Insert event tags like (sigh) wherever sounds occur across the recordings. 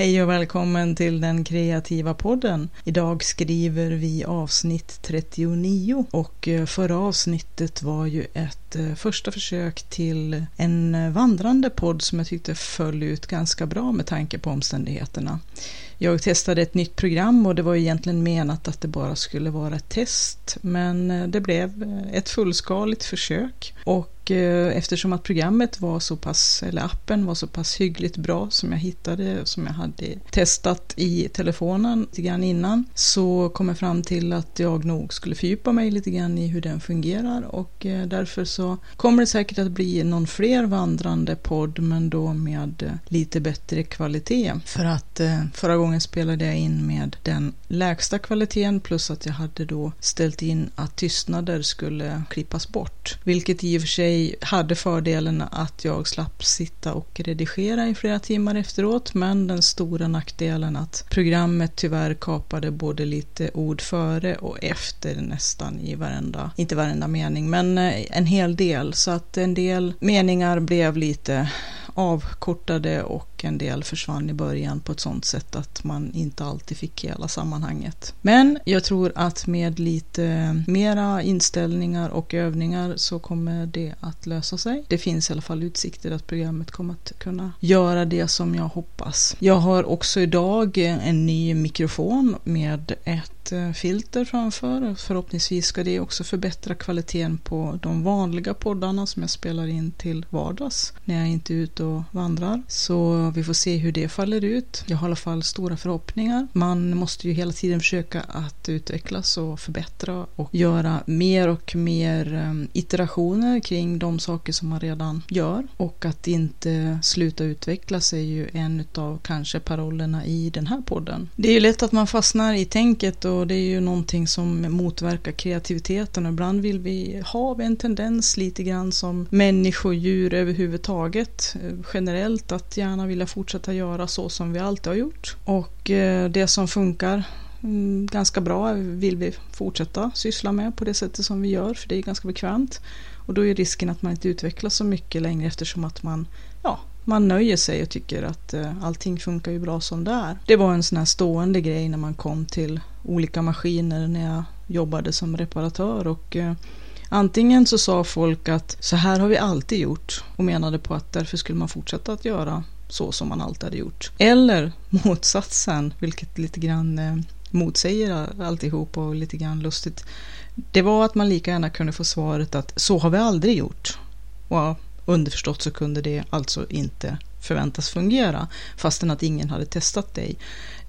Hej och välkommen till den kreativa podden. Idag skriver vi avsnitt 39 och eh, förra avsnittet var ju ett eh, första försök till en vandrande podd som jag tyckte föll ut ganska bra med tanke på omständigheterna. Jag testade ett nytt program och det var egentligen menat att det bara skulle vara ett test. Men eh, det blev eh, ett fullskaligt försök. Och eh, eftersom att programmet var så pass, eller appen var så pass hyggligt bra som jag hittade, som jag hade testat i telefonen lite grann innan, så kom jag fram till att jag nog skulle fördjupa mig lite grann i hur den fungerar. Och därför så kommer det säkert att bli någon fler vandrande podd men då med lite bättre kvalitet. För att förra gången spelade jag in med den lägsta kvaliteten plus att jag hade då ställt in att tystnader skulle klippas bort, vilket i och för sig hade fördelen att jag slapp sitta och redigera i flera timmar efteråt men den stora nackdelen att programmet tyvärr kapade både lite ord före och efter nästan i varenda, inte varenda mening, men eh, en hel del. Så att en del meningar blev lite avkortade och en del försvann i början på ett sånt sätt att man inte alltid fick hela sammanhanget. Men jag tror att med lite mera inställningar och övningar så kommer det att lösa sig. Det finns i alla fall utsikter att programmet kommer att kunna göra det som jag hoppas. Jag har också idag en ny mikrofon med ett eh, filter framför. Förhoppningsvis ska det också förbättra kvaliteten på de vanliga poddarna som jag spelar in till vardags när jag inte är ute och vandrar. Så vi får se hur det faller ut. Jag har i alla fall stora förhoppningar. Man måste ju hela tiden försöka att utvecklas och förbättra och göra mer och mer ehm, iterationer kring de saker som man redan gör och att inte sluta utvecklas är ju en av kanske parollerna i den här podden. Det är ju lätt att man fastnar i tänket och det är ju någonting som motverkar kreativiteten och ibland vill vi ha en tendens lite grann som människor, djur överhuvudtaget eh, generellt att gärna vilja fortsätta göra så som vi alltid har gjort. Och eh, det som funkar mm, ganska bra vill vi fortsätta syssla med på det sättet som vi gör för det är ganska bekvämt. Och då är risken att man inte utvecklas så mycket längre eftersom att man ja, man nöjer sig och tycker att eh, allting funkar ju bra som det är. Det var en sån här stående grej när man kom till olika maskiner när jag jobbade som reparatör. Och eh, antingen så sa folk att så här har vi alltid gjort och menade på att därför skulle man fortsätta att göra så som man alltid hade gjort. Eller (laughs) motsatsen, vilket lite grann eh, motsäger alltihop och lite grann lustigt. Det var att man lika gärna kunde få svaret att så har vi aldrig gjort. Och underförstått så kunde det alltså inte förväntas fungera fastän att ingen hade testat det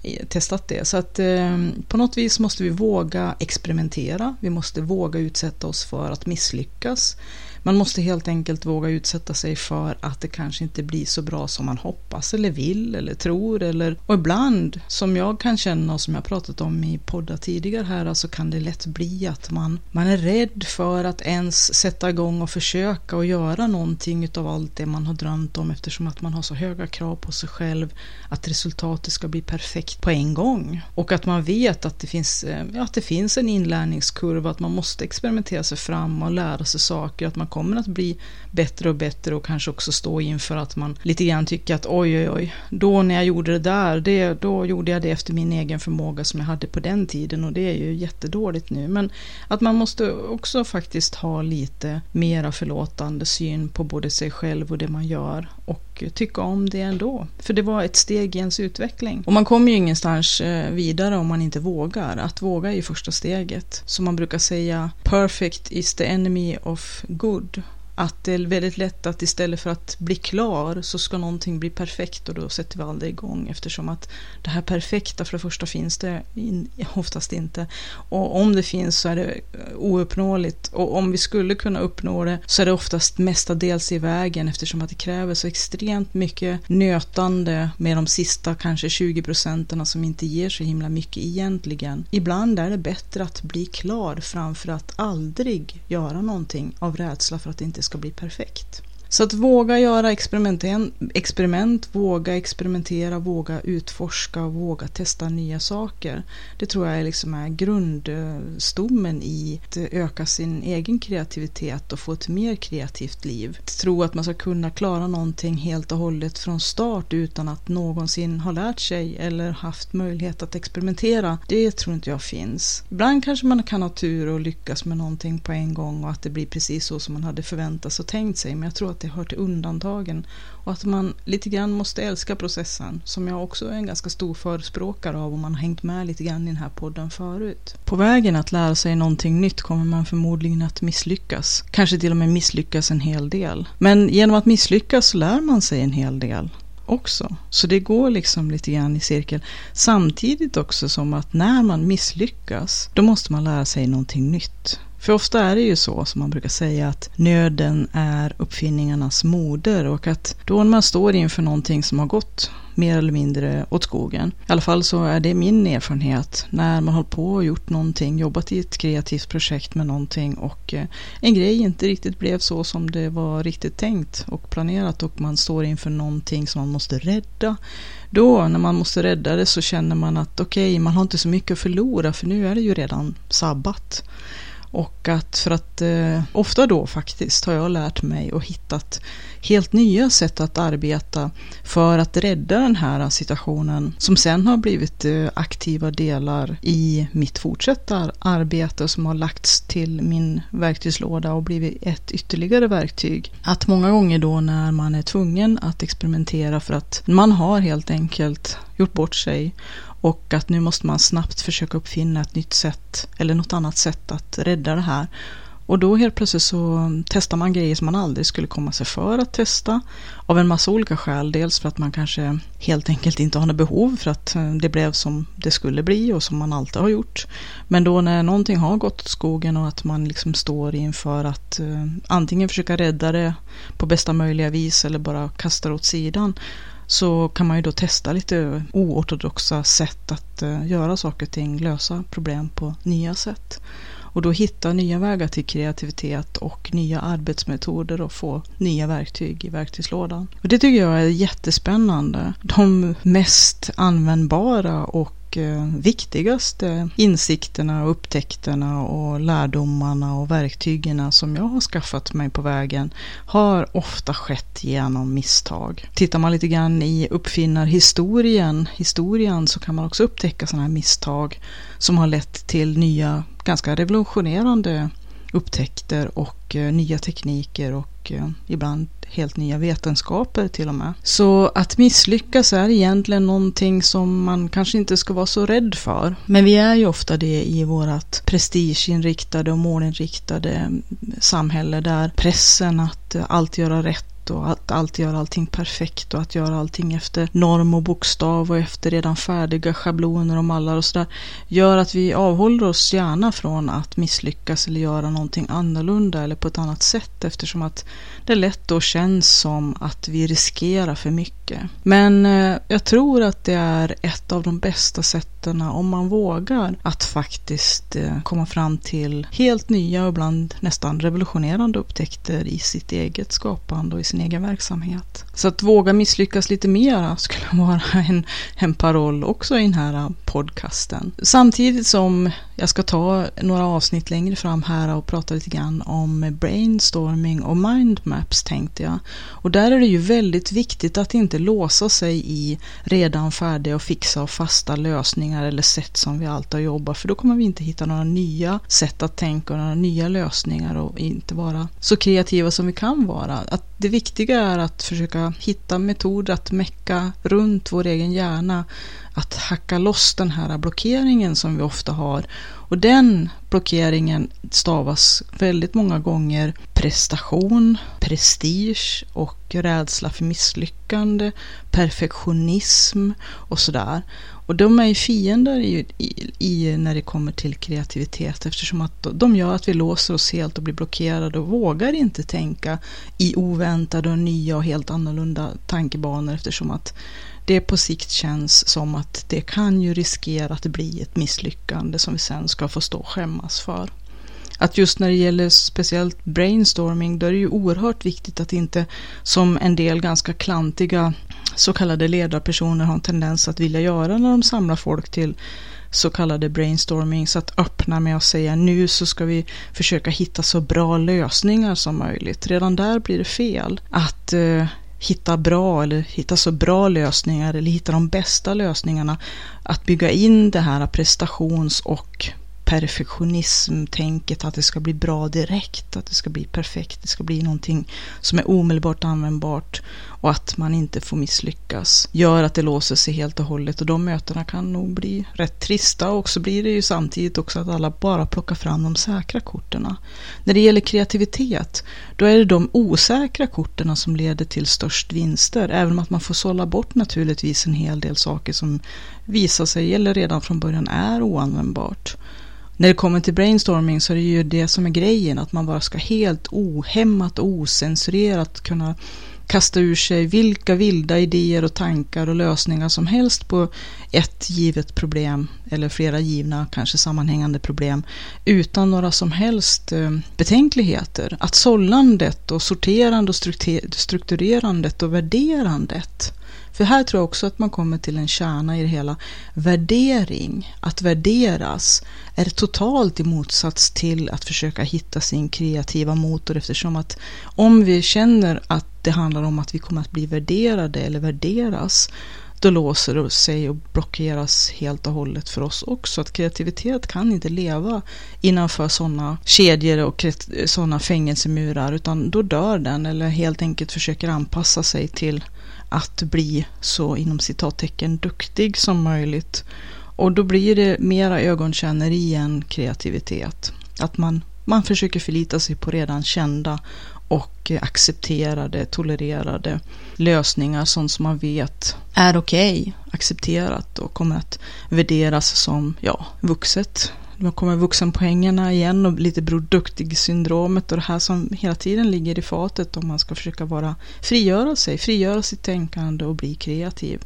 eh, testat det. Så att eh, på något vis måste vi våga experimentera. Vi måste våga utsätta oss för att misslyckas. Man måste helt enkelt våga utsätta sig för att det kanske inte blir så bra som man hoppas eller vill eller tror. Eller, och ibland, som jag kan känna och som jag pratat om i poddar tidigare här, alltså kan det lätt bli att man, man är rädd för att ens sätta igång och försöka och göra någonting av allt det man har drömt om eftersom att man har så höga krav på sig själv att resultatet ska bli perfekt på en gång. Och att man vet att det finns, ja, att det finns en inlärningskurva, att man måste experimentera sig fram och lära sig saker, att man kommer att bli bättre och bättre och kanske också stå inför att man lite grann tycker att oj, oj, oj, då när jag gjorde det där, det, då gjorde jag det efter min egen förmåga som jag hade på den tiden och det är ju jättedåligt nu. Men att man måste också faktiskt ha lite mera förlåtande syn på både sig själv och det man gör och tycka om det ändå. För det var ett steg i ens utveckling. Och man kommer ju ingenstans eh, vidare om man inte vågar. Att våga är ju första steget. Som man brukar säga, perfect is the enemy of good att det är väldigt lätt att istället för att bli klar så ska någonting bli perfekt och då sätter vi aldrig igång eftersom att det här perfekta för det första finns det in, oftast inte och om det finns så är det ouppnåeligt och om vi skulle kunna uppnå det så är det oftast mestadels i vägen eftersom att det kräver så extremt mycket nötande med de sista kanske 20 procenten som inte ger så himla mycket egentligen. Ibland är det bättre att bli klar framför att aldrig göra någonting av rädsla för att inte det ska bli perfekt. Så att våga göra experiment, experiment, våga experimentera, våga utforska, och våga testa nya saker. Det tror jag liksom är grundstommen i att öka sin egen kreativitet och få ett mer kreativt liv. Att tro att man ska kunna klara någonting helt och hållet från start utan att någonsin ha lärt sig eller haft möjlighet att experimentera, det tror inte jag finns. Ibland kanske man kan ha tur och lyckas med någonting på en gång och att det blir precis så som man hade förväntat sig och tänkt sig, men jag tror att det hör till undantagen och att man lite grann måste älska processen som jag också är en ganska stor förespråkare av om man har hängt med lite grann i den här podden förut. På vägen att lära sig någonting nytt kommer man förmodligen att misslyckas. Kanske till och med misslyckas en hel del. Men genom att misslyckas så lär man sig en hel del också. Så det går liksom lite grann i cirkel. Samtidigt också som att när man misslyckas, då måste man lära sig någonting nytt. För ofta är det ju så som man brukar säga att nöden är uppfinningarnas moder och att då när man står inför någonting som har gått mer eller mindre åt skogen. I alla fall så är det min erfarenhet när man hållit på och gjort någonting, jobbat i ett kreativt projekt med någonting och eh, en grej inte riktigt blev så som det var riktigt tänkt och planerat och man står inför någonting som man måste rädda. Då när man måste rädda det så känner man att okej, okay, man har inte så mycket att förlora för nu är det ju redan sabbat. Och att för att eh, ofta då faktiskt har jag lärt mig och hittat helt nya sätt att arbeta för att rädda den här situationen som sen har blivit eh, aktiva delar i mitt fortsatta arbete som har lagts till min verktygslåda och blivit ett ytterligare verktyg. Att många gånger då när man är tvungen att experimentera för att man har helt enkelt gjort bort sig och att nu måste man snabbt försöka uppfinna ett nytt sätt eller något annat sätt att rädda det här. Och då helt plötsligt så testar man grejer som man aldrig skulle komma sig för att testa. Av en massa olika skäl. Dels för att man kanske helt enkelt inte har något behov för att eh, det blev som det skulle bli och som man alltid har gjort. Men då när någonting har gått åt skogen och att man liksom står inför att eh, antingen försöka rädda det på bästa möjliga vis eller bara kasta det åt sidan så kan man ju då testa lite oortodoxa sätt att eh, göra saker och ting, lösa problem på nya sätt. Och då hitta nya vägar till kreativitet och nya arbetsmetoder och få nya verktyg i verktygslådan. Och det tycker jag är jättespännande. De mest användbara och Eh, viktigaste eh, insikterna, upptäckterna och lärdomarna och verktygen som jag har skaffat mig på vägen har ofta skett genom misstag. Tittar man lite grann i uppfinnarhistorien historien, så kan man också upptäcka sådana här misstag som har lett till nya, ganska revolutionerande upptäckter och eh, nya tekniker och eh, ibland helt nya vetenskaper till och med. Så att misslyckas är egentligen någonting som man kanske inte ska vara så rädd för. Men vi är ju ofta det i vårt prestigeinriktade och målinriktade mm, samhälle där pressen att eh, alltid göra rätt och att alltid göra allting perfekt och att göra allting efter norm och bokstav och efter redan färdiga schabloner och mallar och sådär gör att vi avhåller oss gärna från att misslyckas eller göra någonting annorlunda eller på ett annat sätt eftersom att det lätt då känns som att vi riskerar för mycket. Men eh, jag tror att det är ett av de bästa sätten om man vågar att faktiskt eh, komma fram till helt nya och ibland nästan revolutionerande upptäckter i sitt eget skapande och i sin egen verksamhet. Så att våga misslyckas lite mer skulle (laughs) vara en, en paroll också i den här podcasten. Samtidigt som jag ska ta några avsnitt längre fram här och prata lite grann om brainstorming och mindmaps tänkte jag. Och där är det ju väldigt viktigt att inte låsa sig i redan färdiga och fixa och fasta lösningar eller sätt som vi alltid har jobbat för då kommer vi inte hitta några nya sätt att tänka och några nya lösningar och inte vara så kreativa som vi kan vara. Att det viktiga är att försöka hitta metoder att mecka runt vår egen hjärna att hacka loss den här blockeringen som vi ofta har. Och den blockeringen stavas väldigt många gånger prestation, prestige och rädsla för misslyckande, perfektionism och sådär. Och de är ju fiender i, i, i, när det kommer till kreativitet eftersom att de gör att vi låser oss helt och blir blockerade och vågar inte tänka i oväntade och nya och helt annorlunda tankebanor eftersom att det på sikt känns som att det kan ju riskera att bli ett misslyckande som vi sen ska få stå och skämmas för. att just när det gäller speciellt brainstorming då är det ju oerhört viktigt att inte som en del ganska klantiga så kallade ledarpersoner har en tendens att vilja göra när de samlar folk till så kallade brainstorming, så att öppna med att säga nu så ska vi försöka hitta så bra lösningar som möjligt. Redan där blir det fel. Att eh, hitta bra eller hitta så bra lösningar eller hitta de bästa lösningarna. Att bygga in det här prestations och perfektionism-tänket att det ska bli bra direkt, att det ska bli perfekt, det ska bli någonting som är omedelbart användbart och att man inte får misslyckas gör att det låser sig helt och hållet. Och de mötena kan nog bli rätt trista. Och så blir det ju samtidigt också att alla bara plockar fram de säkra korten. När det gäller kreativitet, då är det de osäkra korten som leder till störst vinster, även om att man får sålla bort naturligtvis en hel del saker som visar sig eller redan från början är oanvändbart. När det kommer till brainstorming så är det ju det som är grejen, att man bara ska helt ohämmat och osensurerat kunna kasta ur sig vilka vilda idéer och tankar och lösningar som helst på ett givet problem eller flera givna, kanske sammanhängande problem utan några som helst eh, betänkligheter. Att sållandet och sorterandet och strukturerandet och värderandet för här tror jag också att man kommer till en kärna i det hela. Värdering, att värderas, är totalt i motsats till att försöka hitta sin kreativa motor eftersom att om vi känner att det handlar om att vi kommer att bli värderade eller värderas då låser det sig och blockeras helt och hållet för oss också. Att kreativitet kan inte leva innanför sådana kedjor och sådana fängelsemurar utan då dör den eller helt enkelt försöker anpassa sig till att bli så inom citattecken duktig som möjligt. Och då blir det mera ögonkänneri än kreativitet. Att man, man försöker förlita sig på redan kända och accepterade, tolererade lösningar, sånt som man vet är okej, okay, accepterat och kommer att värderas som ja, vuxet nu kommer vuxenpoängerna igen och lite Bror Duktig-syndromet och det här som hela tiden ligger i fatet om man ska försöka vara, frigöra sig, frigöra sitt tänkande och bli kreativ.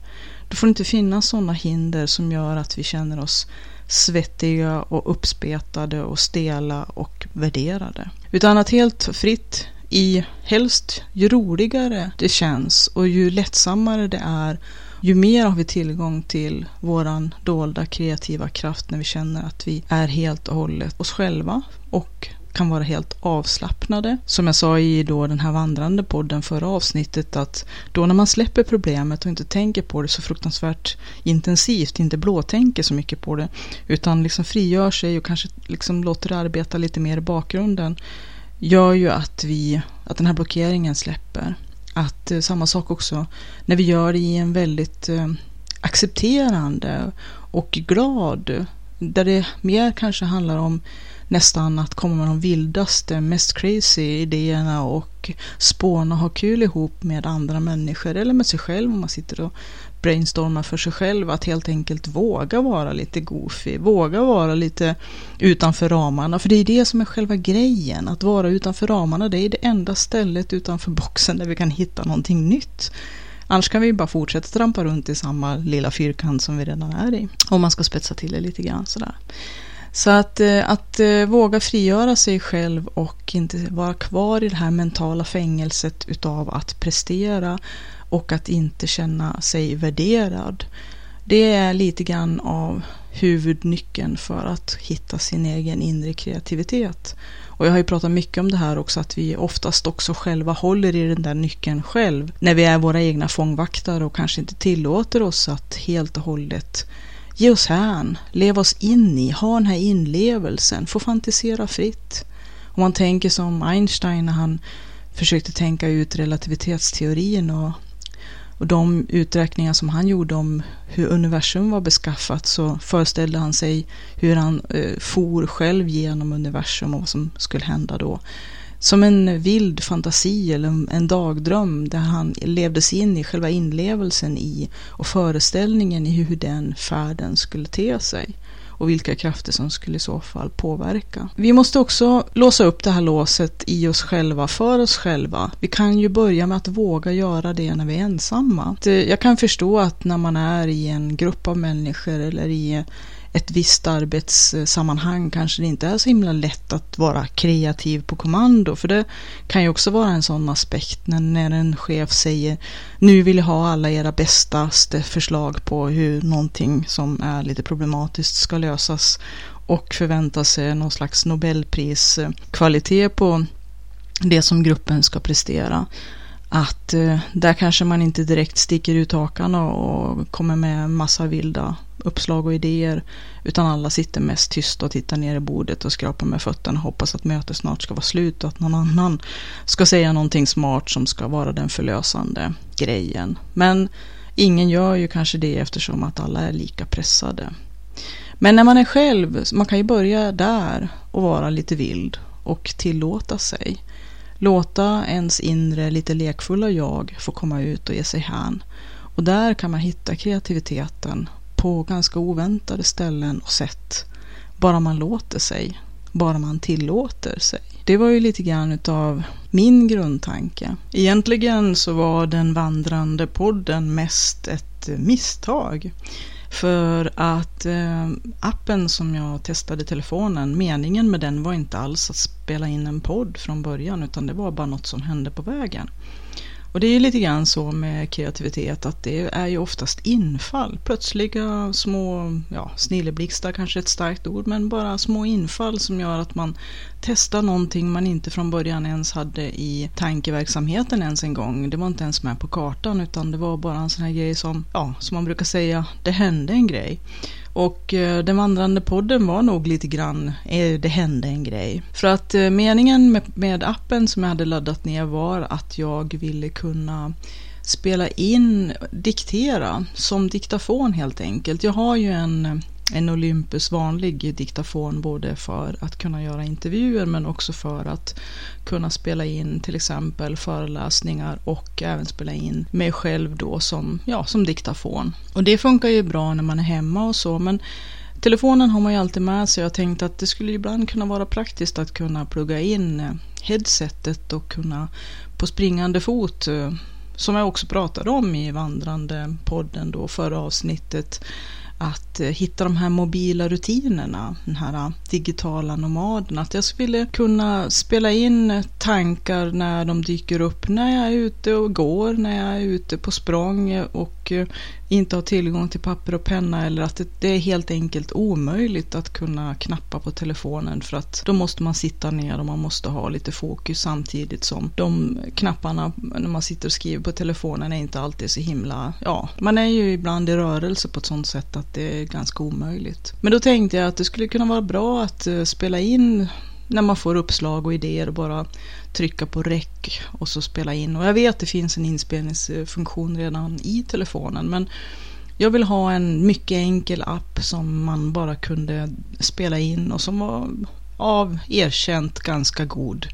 Då får det inte finnas sådana hinder som gör att vi känner oss svettiga och uppspetade och stela och värderade. Utan att helt fritt i helst ju roligare det känns och ju lättsammare det är ju mer har vi tillgång till våran dolda kreativa kraft när vi känner att vi är helt och hållet oss själva och kan vara helt avslappnade. Som jag sa i då den här vandrande podden förra avsnittet att då när man släpper problemet och inte tänker på det så fruktansvärt intensivt, inte blåtänker så mycket på det, utan liksom frigör sig och kanske liksom låter det arbeta lite mer i bakgrunden, gör ju att vi, att den här blockeringen släpper. Att eh, samma sak också när vi gör det i en väldigt eh, accepterande och glad, där det mer kanske handlar om nästan att komma med de vildaste, mest crazy idéerna och spåna och ha kul ihop med andra människor eller med sig själv om man sitter och brainstorma för sig själv. Att helt enkelt våga vara lite goofy, våga vara lite utanför ramarna. För det är det som är själva grejen, att vara utanför ramarna. Det är det enda stället utanför boxen där vi kan hitta någonting nytt. Annars kan vi bara fortsätta trampa runt i samma lilla fyrkant som vi redan är i. Om man ska spetsa till det lite grann sådär. Så att, eh, att eh, våga frigöra sig själv och inte vara kvar i det här mentala fängelset utav att prestera och att inte känna sig värderad. Det är lite grann av huvudnyckeln för att hitta sin egen inre kreativitet. Och jag har ju pratat mycket om det här också, att vi oftast också själva håller i den där nyckeln själv. När vi är våra egna fångvaktare och kanske inte tillåter oss att helt och hållet ge oss hän, leva oss in i, ha den här inlevelsen, få fantisera fritt. Om man tänker som Einstein när han försökte tänka ut relativitetsteorin och och de uträkningar som han gjorde om hur universum var beskaffat så föreställde han sig hur han eh, for själv genom universum och vad som skulle hända då. Som en vild fantasi eller en dagdröm där han levde sig in i själva inlevelsen i och föreställningen i hur den färden skulle te sig och vilka krafter som skulle i så fall påverka. Vi måste också låsa upp det här låset i oss själva, för oss själva. Vi kan ju börja med att våga göra det när vi är ensamma. Jag kan förstå att när man är i en grupp av människor eller i ett visst arbetssammanhang kanske det inte är så himla lätt att vara kreativ på kommando. För det kan ju också vara en sån aspekt när, när en chef säger nu vill jag ha alla era bästaste förslag på hur någonting som är lite problematiskt ska lösas och förväntar sig någon slags Nobelpriskvalitet på det som gruppen ska prestera. Att eh, där kanske man inte direkt sticker ut hakan och kommer med massa vilda uppslag och idéer. Utan alla sitter mest tysta och tittar ner i bordet och skrapar med fötterna och hoppas att mötet snart ska vara slut och att någon annan ska säga någonting smart som ska vara den förlösande grejen. Men ingen gör ju kanske det eftersom att alla är lika pressade. Men när man är själv, man kan ju börja där och vara lite vild och tillåta sig. Låta ens inre lite lekfulla jag få komma ut och ge sig hän. Och där kan man hitta kreativiteten på ganska oväntade ställen och sätt. Bara man låter sig. Bara man tillåter sig. Det var ju lite grann utav min grundtanke. Egentligen så var den vandrande podden mest ett misstag. För att eh, appen som jag testade i telefonen, meningen med den var inte alls att spela in en podd från början utan det var bara något som hände på vägen. Och det är ju lite grann så med kreativitet att det är ju oftast infall, plötsliga små, ja, snilleblixtar kanske är ett starkt ord, men bara små infall som gör att man testar någonting man inte från början ens hade i tankeverksamheten ens en gång. Det var inte ens med på kartan utan det var bara en sån här grej som, ja, som man brukar säga, det hände en grej. Och eh, den vandrande podden var nog lite grann, eh, det hände en grej. För att eh, meningen med, med appen som jag hade laddat ner var att jag ville kunna spela in, diktera som diktafon helt enkelt. Jag har ju en en Olympus vanlig diktafon både för att kunna göra intervjuer men också för att kunna spela in till exempel föreläsningar och även spela in mig själv då som, ja, som diktafon. Och det funkar ju bra när man är hemma och så men telefonen har man ju alltid med sig och jag tänkte att det skulle ibland kunna vara praktiskt att kunna plugga in eh, headsetet och kunna på springande fot eh, som jag också pratade om i vandrande podden då förra avsnittet att eh, hitta de här mobila rutinerna, den här eh, digitala nomaden. Att jag skulle kunna spela in eh, tankar när de dyker upp när jag är ute och går, när jag är ute på språng och inte har tillgång till papper och penna eller att det är helt enkelt omöjligt att kunna knappa på telefonen för att då måste man sitta ner och man måste ha lite fokus samtidigt som de knapparna när man sitter och skriver på telefonen är inte alltid så himla, ja, man är ju ibland i rörelse på ett sånt sätt att det är ganska omöjligt. Men då tänkte jag att det skulle kunna vara bra att eh, spela in när man får uppslag och idéer och bara trycka på räck och så spela in. Och jag vet att det finns en inspelningsfunktion redan i telefonen men jag vill ha en mycket enkel app som man bara kunde spela in och som var av erkänt ganska god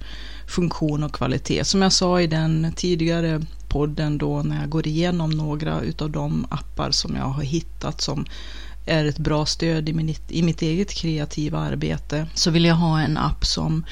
funktion och kvalitet. Som jag sa i den tidigare podden då när jag går igenom några utav de appar som jag har hittat som är ett bra stöd i, min, i mitt eget kreativa arbete så vill jag ha en app som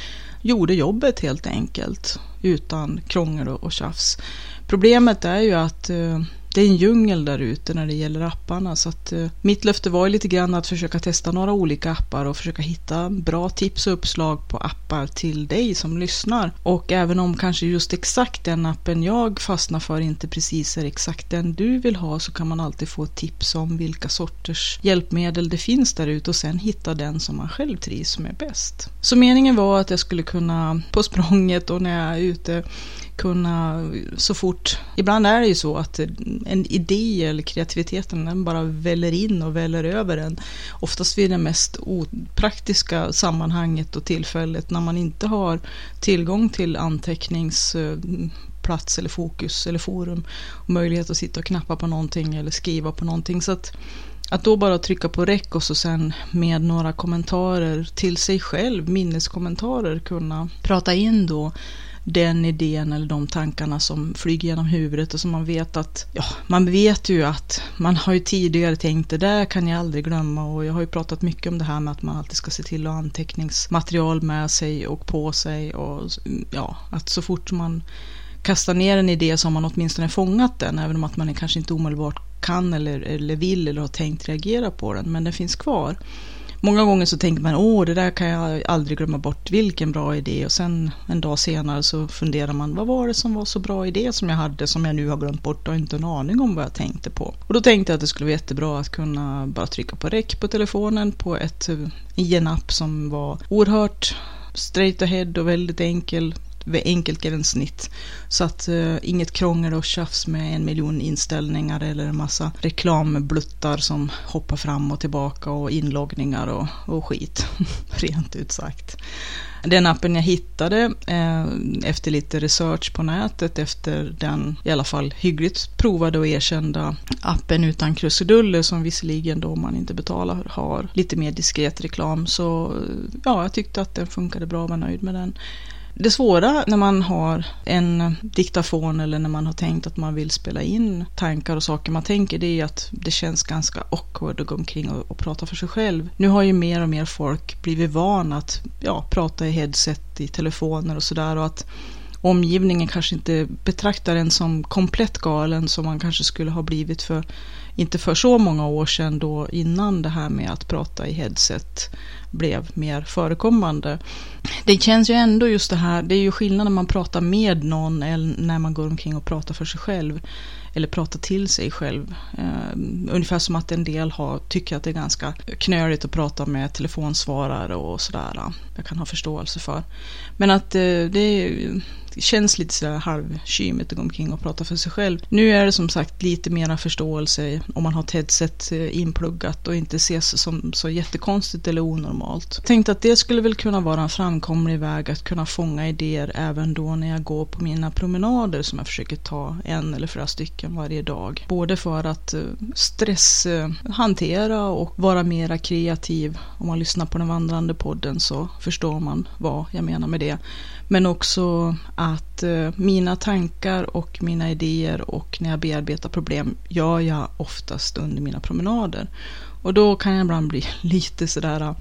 gjorde jobbet helt enkelt utan krångel och tjafs. Problemet är ju att eh, det är en djungel där ute när det gäller apparna. Så att, eh, mitt löfte var lite grann att försöka testa några olika appar och försöka hitta bra tips och uppslag på appar till dig som lyssnar. Och även om kanske just exakt den appen jag fastnar för inte precis är exakt den du vill ha så kan man alltid få tips om vilka sorters hjälpmedel det finns där ute och sen hitta den som man själv trivs med bäst. Så meningen var att jag skulle kunna på språnget och när jag är ute kunna så fort, ibland är det ju så att en idé eller kreativiteten den bara väller in och väller över en. Oftast vid det mest opraktiska sammanhanget och tillfället när man inte har tillgång till anteckningsplats eller fokus eller forum och möjlighet att sitta och knappa på någonting eller skriva på någonting. Så att, att då bara trycka på räck och så sen med några kommentarer till sig själv, minneskommentarer, kunna prata in då den idén eller de tankarna som flyger genom huvudet och som man vet att, ja, man vet ju att man har ju tidigare tänkt det där kan jag aldrig glömma och jag har ju pratat mycket om det här med att man alltid ska se till att ha anteckningsmaterial med sig och på sig och ja, att så fort man kastar ner en idé så har man åtminstone fångat den, även om att man kanske inte omedelbart kan eller, eller vill eller har tänkt reagera på den, men den finns kvar. Många gånger så tänker man, åh, det där kan jag aldrig glömma bort, vilken bra idé. Och sen en dag senare så funderar man, vad var det som var så bra idé som jag hade, som jag nu har glömt bort och inte en aning om vad jag tänkte på. Och då tänkte jag att det skulle vara jättebra att kunna bara trycka på räck på telefonen på ett, eh, i en app som var oerhört straight ahead och väldigt enkel enkelt gränssnitt. Så att eh, inget krångel och tjafs med en miljon inställningar eller en massa reklambluttar som hoppar fram och tillbaka och inloggningar och, och skit. (laughs) Rent ut sagt. Den appen jag hittade eh, efter lite research på nätet efter den i alla fall hyggligt provade och erkända appen utan krusiduller som visserligen då man inte betalar har lite mer diskret reklam så eh, ja, jag tyckte att den funkade bra och var nöjd med den. Det svåra när man har en diktafon eller när man har tänkt att man vill spela in tankar och saker man tänker, det är att det känns ganska awkward att gå omkring och, och prata för sig själv. Nu har ju mer och mer folk blivit vana att ja, prata i headset, i telefoner och sådär och att omgivningen kanske inte betraktar en som komplett galen som man kanske skulle ha blivit för inte för så många år sedan då innan det här med att prata i headset blev mer förekommande. Det känns ju ändå just det här, det är ju skillnad när man pratar med någon eller när man går omkring och pratar för sig själv. Eller pratar till sig själv. Uh, ungefär som att en del har, tycker att det är ganska knöligt att prata med telefonsvarare och sådär. Eh, jag kan ha förståelse för. Men att uh, det det känns lite sådär halvkymigt att gå omkring och prata för sig själv. Nu är det som sagt lite mera förståelse om man har ett headset eh, inpluggat och inte ses som så jättekonstigt eller onormalt. Tänkte att det skulle väl kunna vara en framkomlig väg att kunna fånga idéer även då när jag går på mina promenader som jag försöker ta en eller flera stycken varje dag. Både för att eh, stresshantera och vara mera kreativ. Om man lyssnar på den vandrande podden så förstår man vad jag menar med det. Men också att eh, mina tankar och mina idéer och när jag bearbetar problem gör jag oftast under mina promenader. Och då kan jag ibland bli (laughs) lite sådär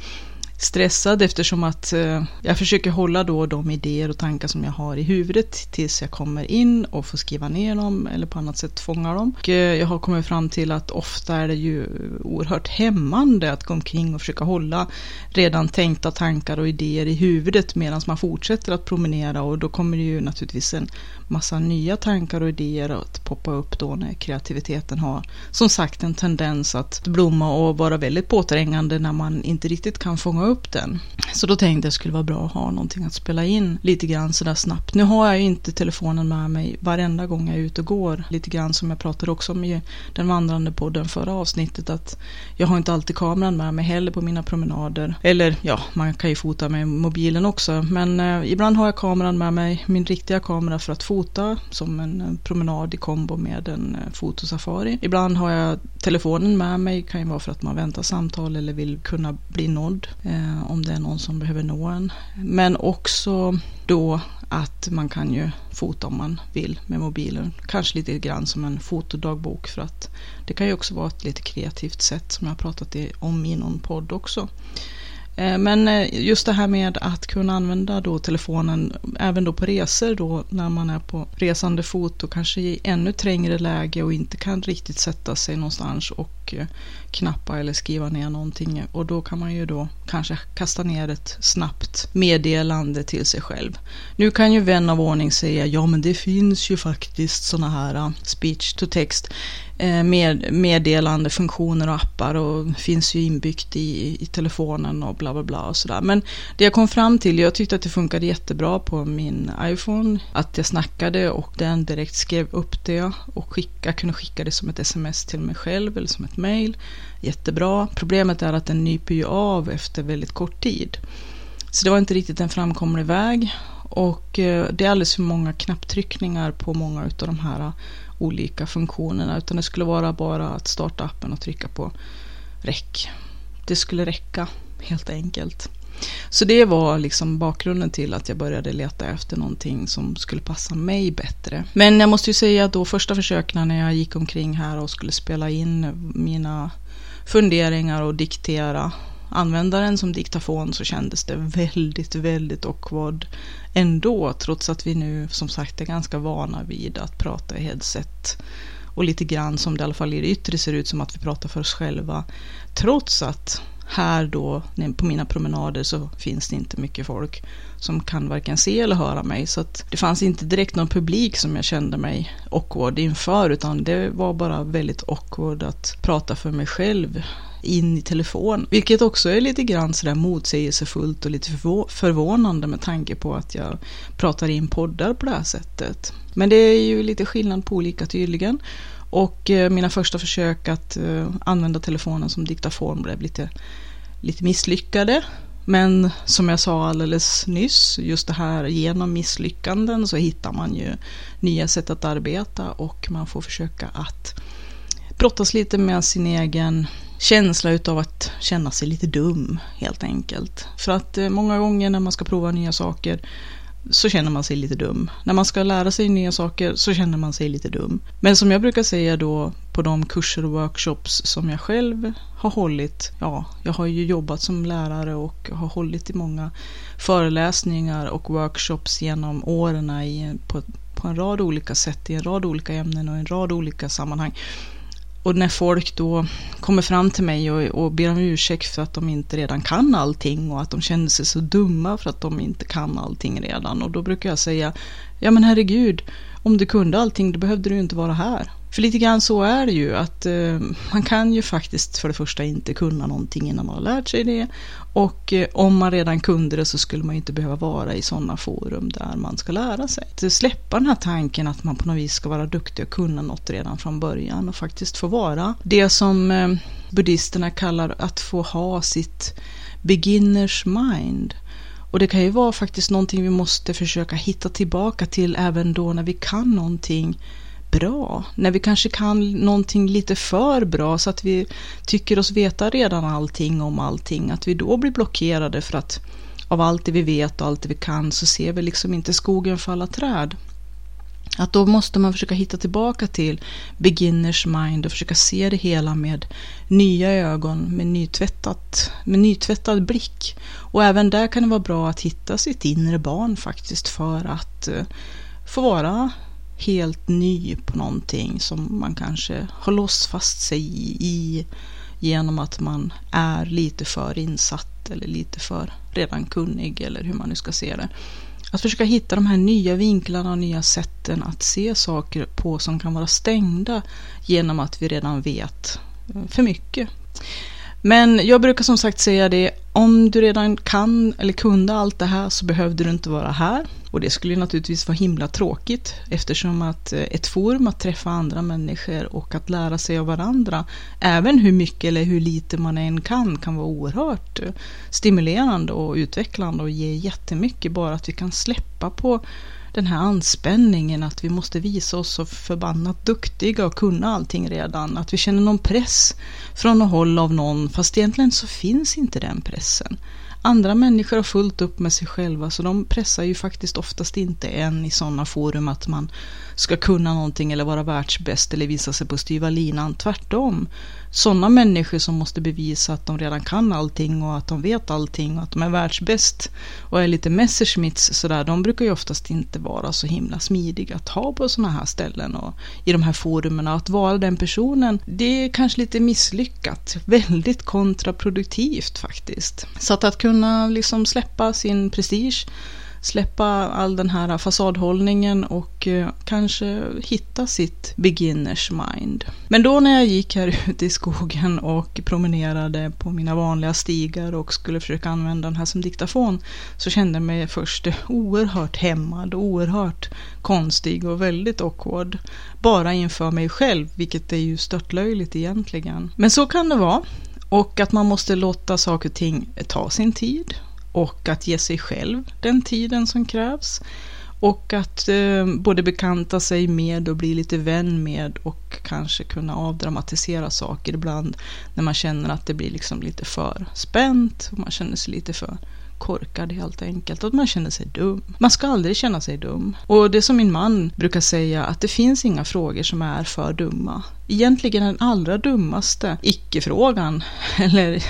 stressad eftersom att eh, jag försöker hålla då de idéer och tankar som jag har i huvudet tills jag kommer in och får skriva ner dem eller på annat sätt fånga dem. Och eh, jag har kommit fram till att ofta är det ju oerhört hämmande att gå omkring och försöka hålla redan tänkta tankar och idéer i huvudet medan man fortsätter att promenera och då kommer det ju naturligtvis en massa nya tankar och idéer att poppa upp då när kreativiteten har som sagt en tendens att blomma och vara väldigt påträngande när man inte riktigt kan fånga upp den. Så då tänkte jag att det skulle vara bra att ha någonting att spela in lite grann sådär snabbt. Nu har jag ju inte telefonen med mig varenda gång jag är ute och går. Lite grann som jag pratade också om i den vandrande podden förra avsnittet att jag har inte alltid kameran med mig heller på mina promenader. Eller ja, man kan ju fota med mobilen också. Men eh, ibland har jag kameran med mig, min riktiga kamera för att fota som en promenad i kombo med en eh, fotosafari. Ibland har jag telefonen med mig, kan ju vara för att man väntar samtal eller vill kunna bli nådd. Eh, eh, om det är någon som behöver nå en. Men också då att man kan ju fota om man vill med mobilen. Kanske lite grann som en fotodagbok för att det kan ju också vara ett lite kreativt sätt som jag har pratat om i någon podd också. Eh, men eh, just det här med att kunna använda då telefonen även då på resor då när man är på resande fot och kanske i ännu trängre läge och inte kan riktigt sätta sig någonstans och eh, knappa eller skriva ner någonting och då kan man ju då kanske kasta ner ett snabbt meddelande till sig själv. Nu kan ju vän av ordning säga ja men det finns ju faktiskt sådana här speech to text Eh, med meddelande funktioner och appar och finns ju inbyggt i, i telefonen och bla bla bla och sådär. Men det jag kom fram till, jag tyckte att det funkade jättebra på min iPhone, att jag snackade och den direkt skrev upp det och skicka, kunde skicka det som ett sms till mig själv eller som ett mail. Jättebra. Problemet är att den nyper ju av efter väldigt kort tid. Så det var inte riktigt en framkomlig väg och eh, det är alldeles för många knapptryckningar på många av de här olika funktionerna utan det skulle vara bara att starta appen och trycka på räck. Det skulle räcka helt enkelt. Så det var liksom bakgrunden till att jag började leta efter någonting som skulle passa mig bättre. Men jag måste ju säga att då första försöken när jag gick omkring här och skulle spela in mina funderingar och diktera användaren som diktafon så kändes det väldigt, väldigt awkward ändå, trots att vi nu som sagt är ganska vana vid att prata i headset och lite grann som det i alla fall i det yttre ser ut som att vi pratar för oss själva. Trots att här då på mina promenader så finns det inte mycket folk som kan varken se eller höra mig. Så att det fanns inte direkt någon publik som jag kände mig awkward inför utan det var bara väldigt awkward att prata för mig själv in i telefon. Vilket också är lite grann sådär motsägelsefullt och lite förvånande med tanke på att jag pratar in poddar på det här sättet. Men det är ju lite skillnad på olika tydligen. Och eh, mina första försök att eh, använda telefonen som diktafon blev lite, lite misslyckade. Men som jag sa alldeles nyss, just det här genom misslyckanden så hittar man ju nya sätt att arbeta och man får försöka att brottas lite med sin egen känsla utav att känna sig lite dum helt enkelt. För att eh, många gånger när man ska prova nya saker så känner man sig lite dum. När man ska lära sig nya saker så känner man sig lite dum. Men som jag brukar säga då på de kurser och workshops som jag själv har hållit. Ja, jag har ju jobbat som lärare och har hållit i många föreläsningar och workshops genom åren i, på, på en rad olika sätt i en rad olika ämnen och en rad olika sammanhang. Och när folk då kommer fram till mig och, och ber om ursäkt för att de inte redan kan allting och att de känner sig så dumma för att de inte kan allting redan. Och då brukar jag säga, ja men herregud, om du kunde allting då behövde du inte vara här. För lite grann så är det ju att eh, man kan ju faktiskt för det första inte kunna någonting innan man har lärt sig det. Och eh, om man redan kunde det så skulle man inte behöva vara i sådana forum där man ska lära sig. Att släppa den här tanken att man på något vis ska vara duktig och kunna något redan från början och faktiskt få vara det som eh, buddhisterna kallar att få ha sitt beginners mind. Och det kan ju vara faktiskt någonting vi måste försöka hitta tillbaka till även då när vi kan någonting bra. När vi kanske kan någonting lite för bra så att vi tycker oss veta redan allting om allting. Att vi då blir blockerade för att av allt det vi vet och allt det vi kan så ser vi liksom inte skogen för alla träd. Att då måste man försöka hitta tillbaka till beginners mind och försöka se det hela med nya ögon, med, nytvättat, med nytvättad blick. Och även där kan det vara bra att hitta sitt inre barn faktiskt för att eh, få vara helt ny på någonting som man kanske har låst fast sig i genom att man är lite för insatt eller lite för redan kunnig eller hur man nu ska se det. Att försöka hitta de här nya vinklarna och nya sätten att se saker på som kan vara stängda genom att vi redan vet för mycket. Men jag brukar som sagt säga det, om du redan kan eller kunde allt det här så behövde du inte vara här. Och det skulle naturligtvis vara himla tråkigt eftersom att eh, ett forum att träffa andra människor och att lära sig av varandra, även hur mycket eller hur lite man än kan, kan vara oerhört eh, stimulerande och utvecklande och ge jättemycket bara att vi kan släppa på den här anspänningen att vi måste visa oss så förbannat duktiga och kunna allting redan. Att vi känner någon press från något håll av någon fast egentligen så finns inte den pressen. Andra människor har fullt upp med sig själva så de pressar ju faktiskt oftast inte en i sådana forum att man ska kunna någonting eller vara världsbäst eller visa sig på styva linan. Tvärtom sådana människor som måste bevisa att de redan kan allting och att de vet allting och att de är världsbäst och är lite Messerschmitts sådär, de brukar ju oftast inte vara så himla smidiga att ha på sådana här ställen och i de här forumen. Att vara den personen, det är kanske lite misslyckat, väldigt kontraproduktivt faktiskt. Så att, att kunna liksom släppa sin prestige släppa all den här fasadhållningen och eh, kanske hitta sitt beginners mind. Men då när jag gick här (laughs) ute i skogen och promenerade på mina vanliga stigar och skulle försöka använda den här som diktafon så kände jag mig först oerhört hämmad, och oerhört konstig och väldigt awkward. Bara inför mig själv, vilket är ju störtlöjligt egentligen. Men så kan det vara. Och att man måste låta saker och ting ta sin tid och att ge sig själv den tiden som krävs. Och att eh, både bekanta sig med och bli lite vän med och kanske kunna avdramatisera saker ibland när man känner att det blir liksom lite för spänt och man känner sig lite för korkad helt enkelt. Att man känner sig dum. Man ska aldrig känna sig dum. Och det som min man brukar säga, att det finns inga frågor som är för dumma. Egentligen den allra dummaste icke-frågan, (laughs) eller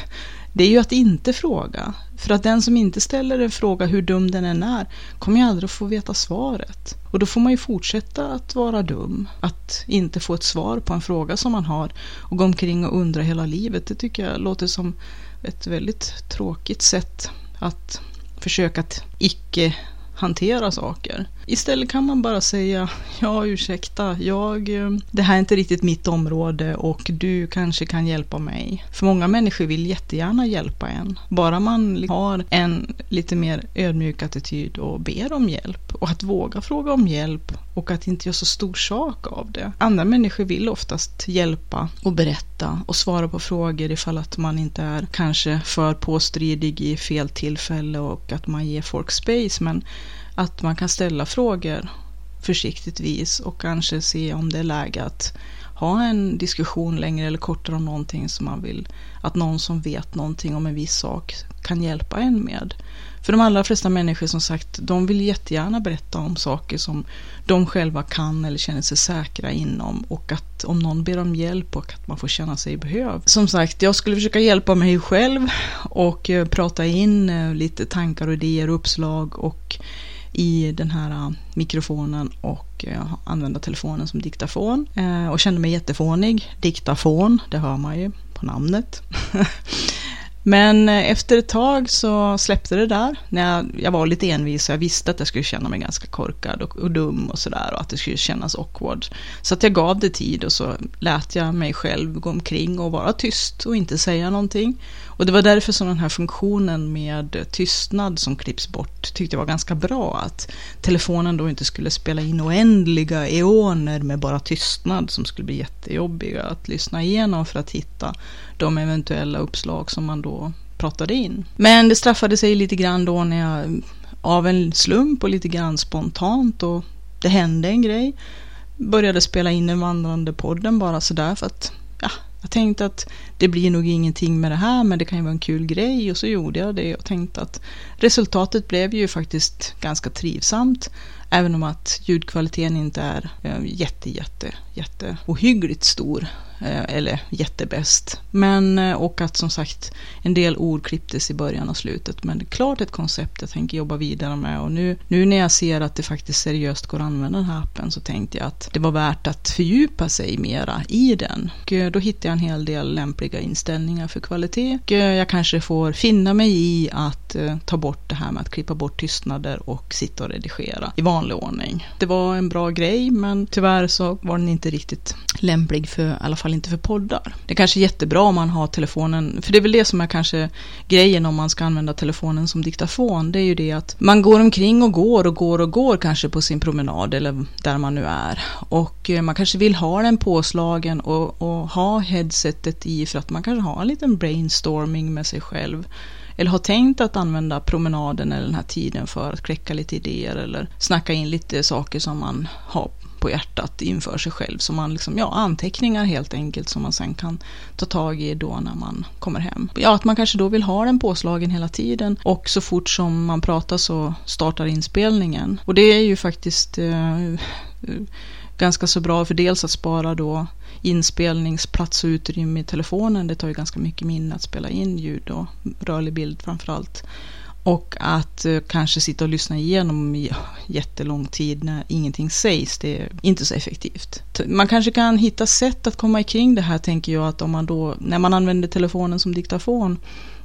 det är ju att inte fråga. För att den som inte ställer en fråga, hur dum den än är, kommer ju aldrig att få veta svaret. Och då får man ju fortsätta att vara dum. Att inte få ett svar på en fråga som man har och gå omkring och undra hela livet. Det tycker jag låter som ett väldigt tråkigt sätt att försöka att icke hantera saker. Istället kan man bara säga, ja ursäkta, jag, eh, det här är inte riktigt mitt område och du kanske kan hjälpa mig. För många människor vill jättegärna hjälpa en. Bara man liksom har en lite mer ödmjuk attityd och ber om hjälp. Och att våga fråga om hjälp och att inte göra så stor sak av det. Andra människor vill oftast hjälpa och berätta och svara på frågor ifall att man inte är kanske för påstridig i fel tillfälle och att man ger folk space. Men att man kan ställa frågor försiktigtvis och kanske se om det är läge att ha en diskussion längre eller kortare om någonting som man vill att någon som vet någonting om en viss sak kan hjälpa en med. För de allra flesta människor som sagt, de vill jättegärna berätta om saker som de själva kan eller känner sig säkra inom och att om någon ber om hjälp och att man får känna sig behövd. Som sagt, jag skulle försöka hjälpa mig själv och eh, prata in eh, lite tankar och idéer och uppslag och i den här äh, mikrofonen och äh, använda telefonen som diktafon. Äh, och kände mig jättefånig. Diktafon, det hör man ju på namnet. (laughs) Men efter ett tag så släppte det där. När jag, jag var lite envis och jag visste att jag skulle känna mig ganska korkad och, och dum och sådär och att det skulle kännas awkward. Så att jag gav det tid och så lät jag mig själv gå omkring och vara tyst och inte säga någonting. Och det var därför som den här funktionen med tystnad som klipps bort tyckte jag var ganska bra. Att telefonen då inte skulle spela in oändliga eoner med bara tystnad som skulle bli jättejobbiga att lyssna igenom för att hitta de eventuella uppslag som man då pratade in. Men det straffade sig lite grann då när jag av en slump och lite grann spontant och det hände en grej. Började spela in den vandrande podden bara sådär för att ja, jag tänkte att det blir nog ingenting med det här men det kan ju vara en kul grej och så gjorde jag det och tänkte att resultatet blev ju faktiskt ganska trivsamt. Även om att ljudkvaliteten inte är eh, jätte, jätte, jätte ohyggligt stor Eh, eller jättebäst. Men, eh, och att som sagt en del ord klipptes i början och slutet. Men det är klart ett koncept jag tänker jobba vidare med. Och nu, nu när jag ser att det faktiskt seriöst går att använda den här appen så tänkte jag att det var värt att fördjupa sig mera i den. Och eh, då hittade jag en hel del lämpliga inställningar för kvalitet. Och jag kanske får finna mig i att ta bort det här med att klippa bort tystnader och sitta och redigera i vanlig ordning. Det var en bra grej men tyvärr så var den inte riktigt lämplig för i alla fall inte för poddar. Det är kanske är jättebra om man har telefonen, för det är väl det som är kanske grejen om man ska använda telefonen som diktafon. Det är ju det att man går omkring och går och går och går kanske på sin promenad eller där man nu är. Och eh, man kanske vill ha den påslagen och, och ha headsetet i för att man kanske har en liten brainstorming med sig själv eller har tänkt att använda promenaden eller den här tiden för att kläcka lite idéer eller snacka in lite saker som man har på hjärtat inför sig själv. Så man liksom, ja, anteckningar helt enkelt som man sen kan ta tag i då när man kommer hem. Ja, att man kanske då vill ha den påslagen hela tiden och så fort som man pratar så startar inspelningen. Och det är ju faktiskt eh, ganska så bra för dels att spara då inspelningsplats och utrymme i telefonen. Det tar ju ganska mycket minne att spela in ljud och rörlig bild framförallt. Och att eh, kanske sitta och lyssna igenom (laughs) jättelång tid när ingenting sägs, det är inte så effektivt. Man kanske kan hitta sätt att komma ikring det här, tänker jag, att om man då, när man använder telefonen som diktafon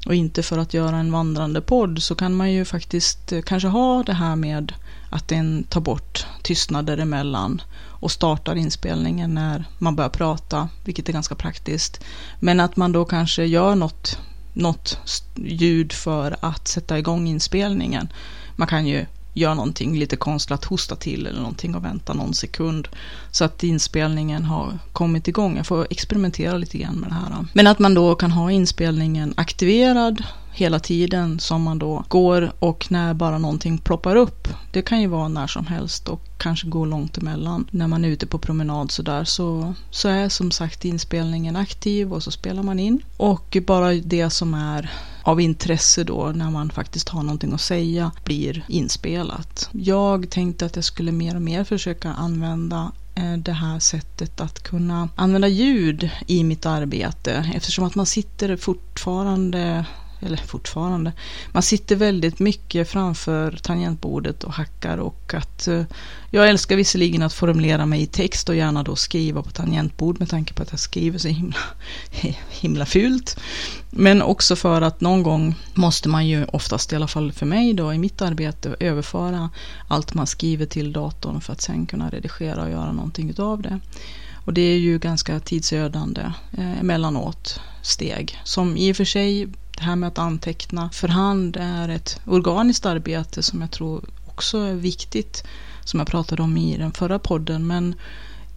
och inte för att göra en vandrande podd, så kan man ju faktiskt eh, kanske ha det här med att den tar bort tystnader emellan och startar inspelningen när man börjar prata, vilket är ganska praktiskt. Men att man då kanske gör något något ljud för att sätta igång inspelningen. Man kan ju göra någonting lite konstlat, hosta till eller någonting och vänta någon sekund så att inspelningen har kommit igång. Jag får experimentera lite grann med det här. Men att man då kan ha inspelningen aktiverad hela tiden som man då går och när bara någonting ploppar upp. Det kan ju vara när som helst och kanske gå långt emellan. När man är ute på promenad sådär så, så är som sagt inspelningen aktiv och så spelar man in. Och bara det som är av intresse då när man faktiskt har någonting att säga blir inspelat. Jag tänkte att jag skulle mer och mer försöka använda eh, det här sättet att kunna använda ljud i mitt arbete eftersom att man sitter fortfarande eller fortfarande, man sitter väldigt mycket framför tangentbordet och hackar och att eh, jag älskar visserligen att formulera mig i text och gärna då skriva på tangentbord med tanke på att jag skriver så himla, (laughs) himla fult. Men också för att någon gång måste man ju oftast, i alla fall för mig då i mitt arbete, överföra allt man skriver till datorn för att sen kunna redigera och göra någonting utav det. Och det är ju ganska tidsödande eh, emellanåt steg som i och för sig det här med att anteckna för hand är ett organiskt arbete som jag tror också är viktigt, som jag pratade om i den förra podden. Men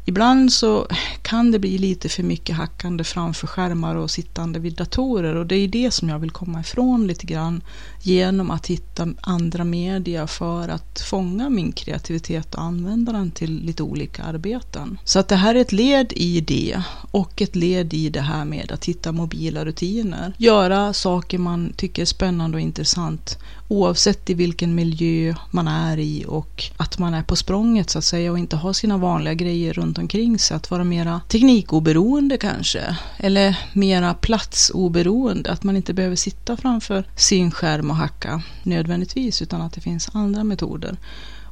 Ibland så kan det bli lite för mycket hackande framför skärmar och sittande vid datorer och det är det som jag vill komma ifrån lite grann genom att hitta andra media för att fånga min kreativitet och använda den till lite olika arbeten. Så att det här är ett led i det och ett led i det här med att hitta mobila rutiner. Göra saker man tycker är spännande och intressant oavsett i vilken miljö man är i och att man är på språnget så att säga och inte har sina vanliga grejer runt omkring sig. Att vara mera teknikoberoende kanske, eller mera platsoberoende. Att man inte behöver sitta framför sin skärm och hacka nödvändigtvis utan att det finns andra metoder.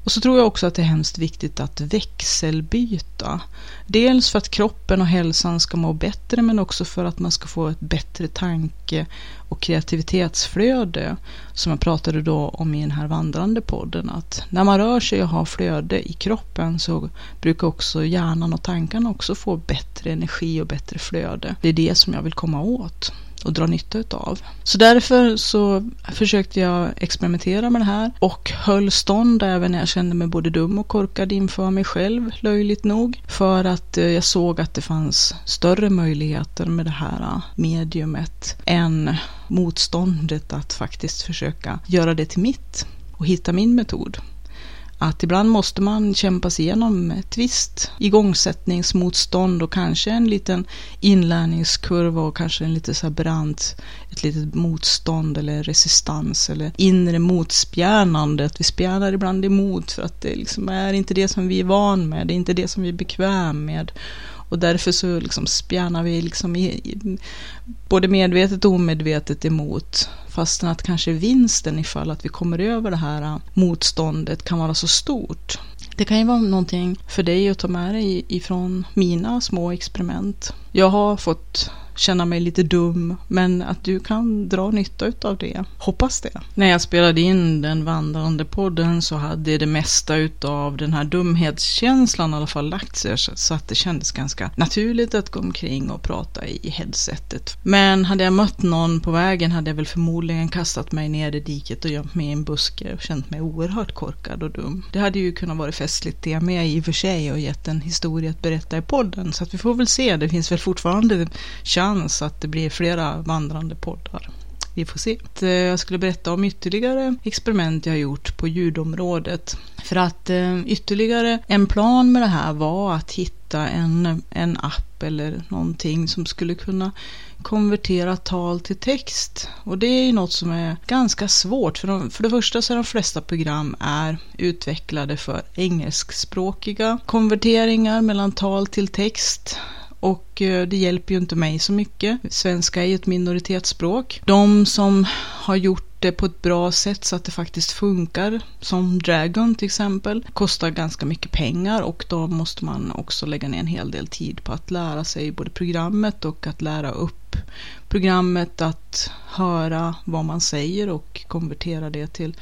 Och så tror jag också att det är hemskt viktigt att växelbyta. Dels för att kroppen och hälsan ska må bättre men också för att man ska få ett bättre tanke och kreativitetsflöde. Som jag pratade då om i den här vandrande podden. Att när man rör sig och har flöde i kroppen så brukar också hjärnan och tankarna också få bättre energi och bättre flöde. Det är det som jag vill komma åt och dra nytta utav. Så därför så försökte jag experimentera med det här och höll stånd även när jag kände mig både dum och korkad inför mig själv, löjligt nog. För att eh, jag såg att det fanns större möjligheter med det här eh, mediumet än motståndet att faktiskt försöka göra det till mitt och hitta min metod att ibland måste man kämpa sig igenom ett visst igångsättningsmotstånd och kanske en liten inlärningskurva och kanske en lite så brant, ett litet motstånd eller resistans eller inre motspjärnande. Att vi spjärnar ibland emot för att det liksom är inte det som vi är van med, det är inte det som vi är bekväm med. Och därför så liksom spjärnar vi liksom i, i, både medvetet och omedvetet emot. Fastän att kanske vinsten ifall att vi kommer över det här äh, motståndet kan vara så stort. Det kan ju vara någonting för dig att ta med dig ifrån mina små experiment. Jag har fått känna mig lite dum, men att du kan dra nytta av det. Hoppas det. När jag spelade in den vandrande podden så hade det mesta av den här dumhetskänslan i alla fall lagt sig så att det kändes ganska naturligt att gå omkring och prata i headsetet. Men hade jag mött någon på vägen hade jag väl förmodligen kastat mig ner i diket och gömt mig i en buske och känt mig oerhört korkad och dum. Det hade ju kunnat vara festligt det med i och för sig och gett en historia att berätta i podden så att vi får väl se. Det finns väl fortfarande chans att det blir flera vandrande poddar. Vi får se. Eh, jag skulle berätta om ytterligare experiment jag har gjort på ljudområdet. För att eh, ytterligare en plan med det här var att hitta en, en app eller någonting som skulle kunna konvertera tal till text. Och det är ju något som är ganska svårt. För, de, för det första så är de flesta program är utvecklade för engelskspråkiga konverteringar mellan tal till text. Och eh, det hjälper ju inte mig så mycket. Svenska är ju ett minoritetsspråk. De som har gjort det på ett bra sätt så att det faktiskt funkar, som Dragon till exempel, kostar ganska mycket pengar och då måste man också lägga ner en hel del tid på att lära sig både programmet och att lära upp programmet, att höra vad man säger och konvertera det till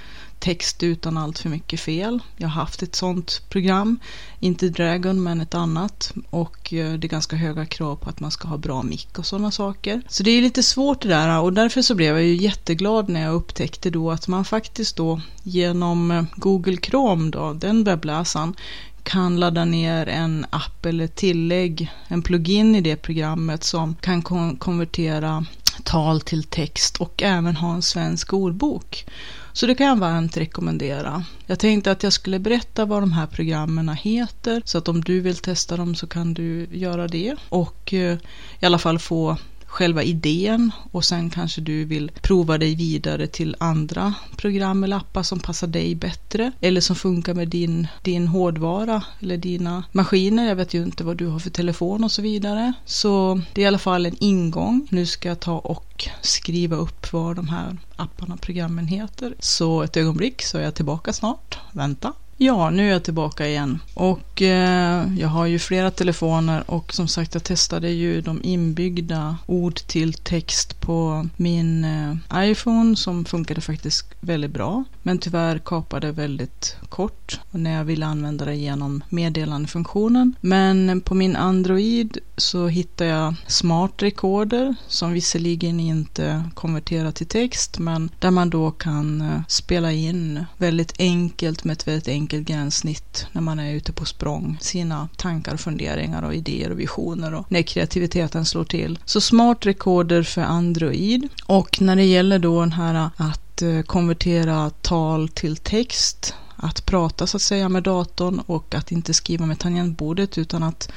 text utan allt för mycket fel. Jag har haft ett sånt program, inte Dragon men ett annat och eh, det är ganska höga krav på att man ska ha bra mick och sådana saker. Så det är lite svårt det där och därför så blev jag ju jätteglad när jag upptäckte då att man faktiskt då genom eh, Google Chrome då, den webbläsaren, kan ladda ner en app eller tillägg, en plugin i det programmet som kan konvertera tal till text och även ha en svensk ordbok. Så det kan jag varmt rekommendera. Jag tänkte att jag skulle berätta vad de här programmen heter så att om du vill testa dem så kan du göra det och eh, i alla fall få själva idén och sen kanske du vill prova dig vidare till andra program eller appar som passar dig bättre eller som funkar med din, din hårdvara eller dina maskiner. Jag vet ju inte vad du har för telefon och så vidare. Så det är i alla fall en ingång. Nu ska jag ta och skriva upp vad de här apparna och programmen heter. Så ett ögonblick så är jag tillbaka snart. Vänta. Ja, nu är jag tillbaka igen. Och eh, jag har ju flera telefoner och som sagt jag testade ju de inbyggda ord till text på min eh, iPhone som funkade faktiskt väldigt bra. Men tyvärr kapade väldigt kort när jag ville använda det genom meddelandefunktionen. Men på min Android så hittade jag Smart Recorder som visserligen inte konverterar till text men där man då kan eh, spela in väldigt enkelt med ett väldigt enkelt enkelt gränssnitt när man är ute på språng. Sina tankar, funderingar och idéer och visioner och när kreativiteten slår till. Så smart recorder för Android. Och när det gäller då den här att eh, konvertera tal till text att prata så att säga med datorn och att inte skriva med tangentbordet utan att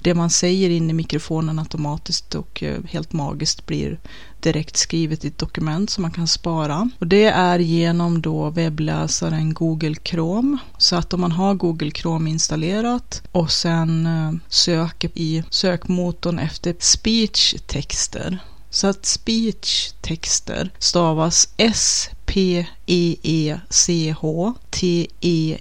det man säger in i mikrofonen automatiskt och eh, helt magiskt blir direkt skrivet i ett dokument som man kan spara. Och det är genom då webbläsaren Google Chrome. Så att om man har Google Chrome installerat och sen eh, söker i sökmotorn efter speech-texter så att speech-texter stavas S-P-E-E-C-H T-E-X-T-E-R.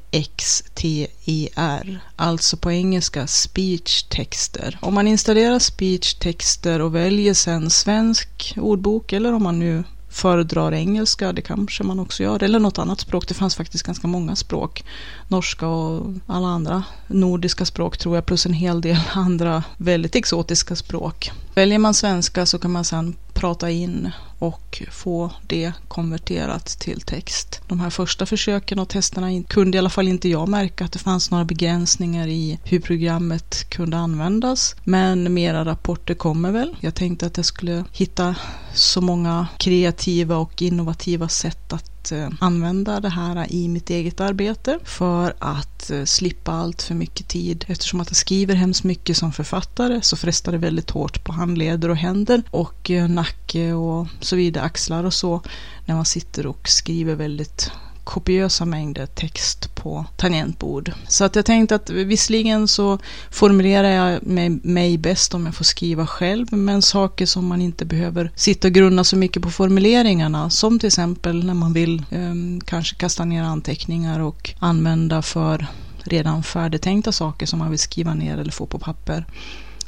Alltså på engelska speech-texter. Om man installerar speech-texter och väljer sen svensk ordbok eller om man nu föredrar engelska, det kanske man också gör, eller något annat språk. Det fanns faktiskt ganska många språk. Norska och alla andra nordiska språk tror jag, plus en hel del (laughs) andra väldigt exotiska språk. Väljer man svenska så kan man sedan prata in och få det konverterat till text. De här första försöken och testerna kunde i alla fall inte jag märka att det fanns några begränsningar i hur programmet kunde användas. Men mera rapporter kommer väl. Jag tänkte att jag skulle hitta så många kreativa och innovativa sätt att Eh, använda det här i mitt eget arbete för att eh, slippa allt för mycket tid. Eftersom att jag skriver hemskt mycket som författare så frestar det väldigt hårt på handleder och händer och eh, nacke och så vidare, axlar och så när man sitter och skriver väldigt kopiösa mängder text på tangentbord. Så att jag tänkte att visserligen så formulerar jag mig, mig bäst om jag får skriva själv, men saker som man inte behöver sitta och grunna så mycket på formuleringarna, som till exempel när man vill eh, kanske kasta ner anteckningar och använda för redan färdigtänkta saker som man vill skriva ner eller få på papper.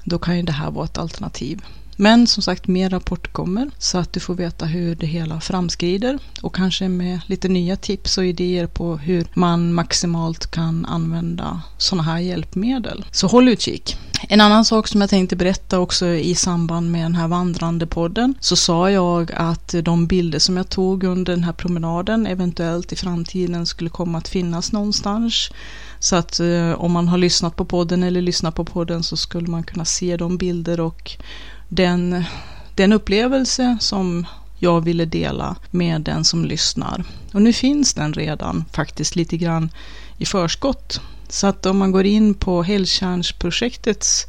Då kan ju det här vara ett alternativ. Men som sagt, mer rapport kommer så att du får veta hur det hela framskrider och kanske med lite nya tips och idéer på hur man maximalt kan använda sådana här hjälpmedel. Så håll utkik. En annan sak som jag tänkte berätta också i samband med den här vandrande podden så sa jag att de bilder som jag tog under den här promenaden eventuellt i framtiden skulle komma att finnas någonstans. Så att eh, om man har lyssnat på podden eller lyssnat på podden så skulle man kunna se de bilder och den, den upplevelse som jag ville dela med den som lyssnar. Och nu finns den redan faktiskt lite grann i förskott. Så att om man går in på Hällkärnsprojektets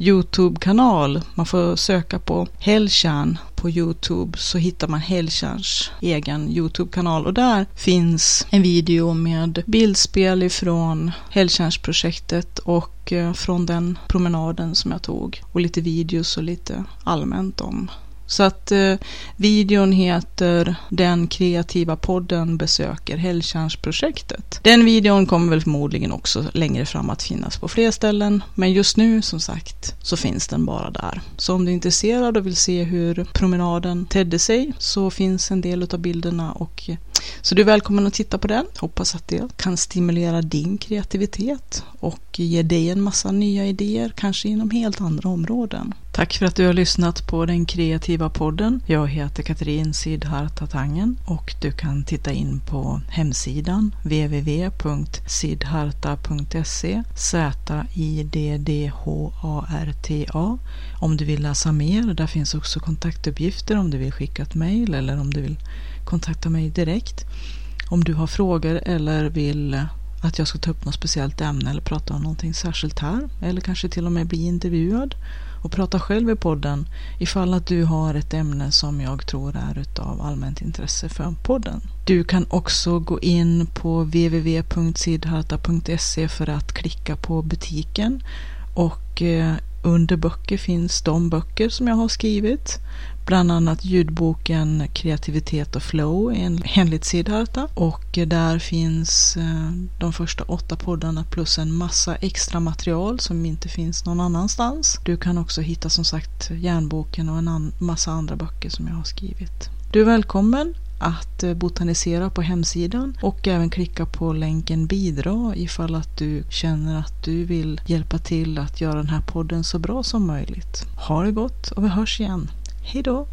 Youtube-kanal, man får söka på Hellkärn på Youtube så hittar man Hellkärns egen Youtube-kanal. Och där finns en video med bildspel ifrån Hellkärnsprojektet och eh, från den promenaden som jag tog och lite videos och lite allmänt om så att eh, videon heter Den kreativa podden besöker Hällkärnsprojektet. Den videon kommer väl förmodligen också längre fram att finnas på fler ställen. Men just nu som sagt så finns den bara där. Så om du är intresserad och vill se hur promenaden tedde sig så finns en del av bilderna och eh, så du är välkommen att titta på den. Hoppas att det kan stimulera din kreativitet och ge dig en massa nya idéer, kanske inom helt andra områden. Tack för att du har lyssnat på den kreativa podden. Jag heter Katrin Sidharta Tangen och du kan titta in på hemsidan www.sidharta.se Z-I-D-D-H-A-R-T-A om du vill läsa mer. Där finns också kontaktuppgifter om du vill skicka ett mejl eller om du vill kontakta mig direkt. Om du har frågor eller vill att jag ska ta upp något speciellt ämne eller prata om någonting särskilt här. Eller kanske till och med bli intervjuad och prata själv i podden ifall att du har ett ämne som jag tror är utav allmänt intresse för podden. Du kan också gå in på www.sidharta.se för att klicka på butiken och eh, under böcker finns de böcker som jag har skrivit. Bland annat ljudboken Kreativitet och flow enligt Siddharta. Och där finns eh, de första åtta poddarna plus en massa extra material som inte finns någon annanstans. Du kan också hitta som sagt järnboken och en massa andra böcker som jag har skrivit. Du är välkommen att eh, botanisera på hemsidan och även klicka på länken bidra ifall att du känner att du vill hjälpa till att göra den här podden så bra som möjligt. Ha det gott och vi hörs igen. Hejdå!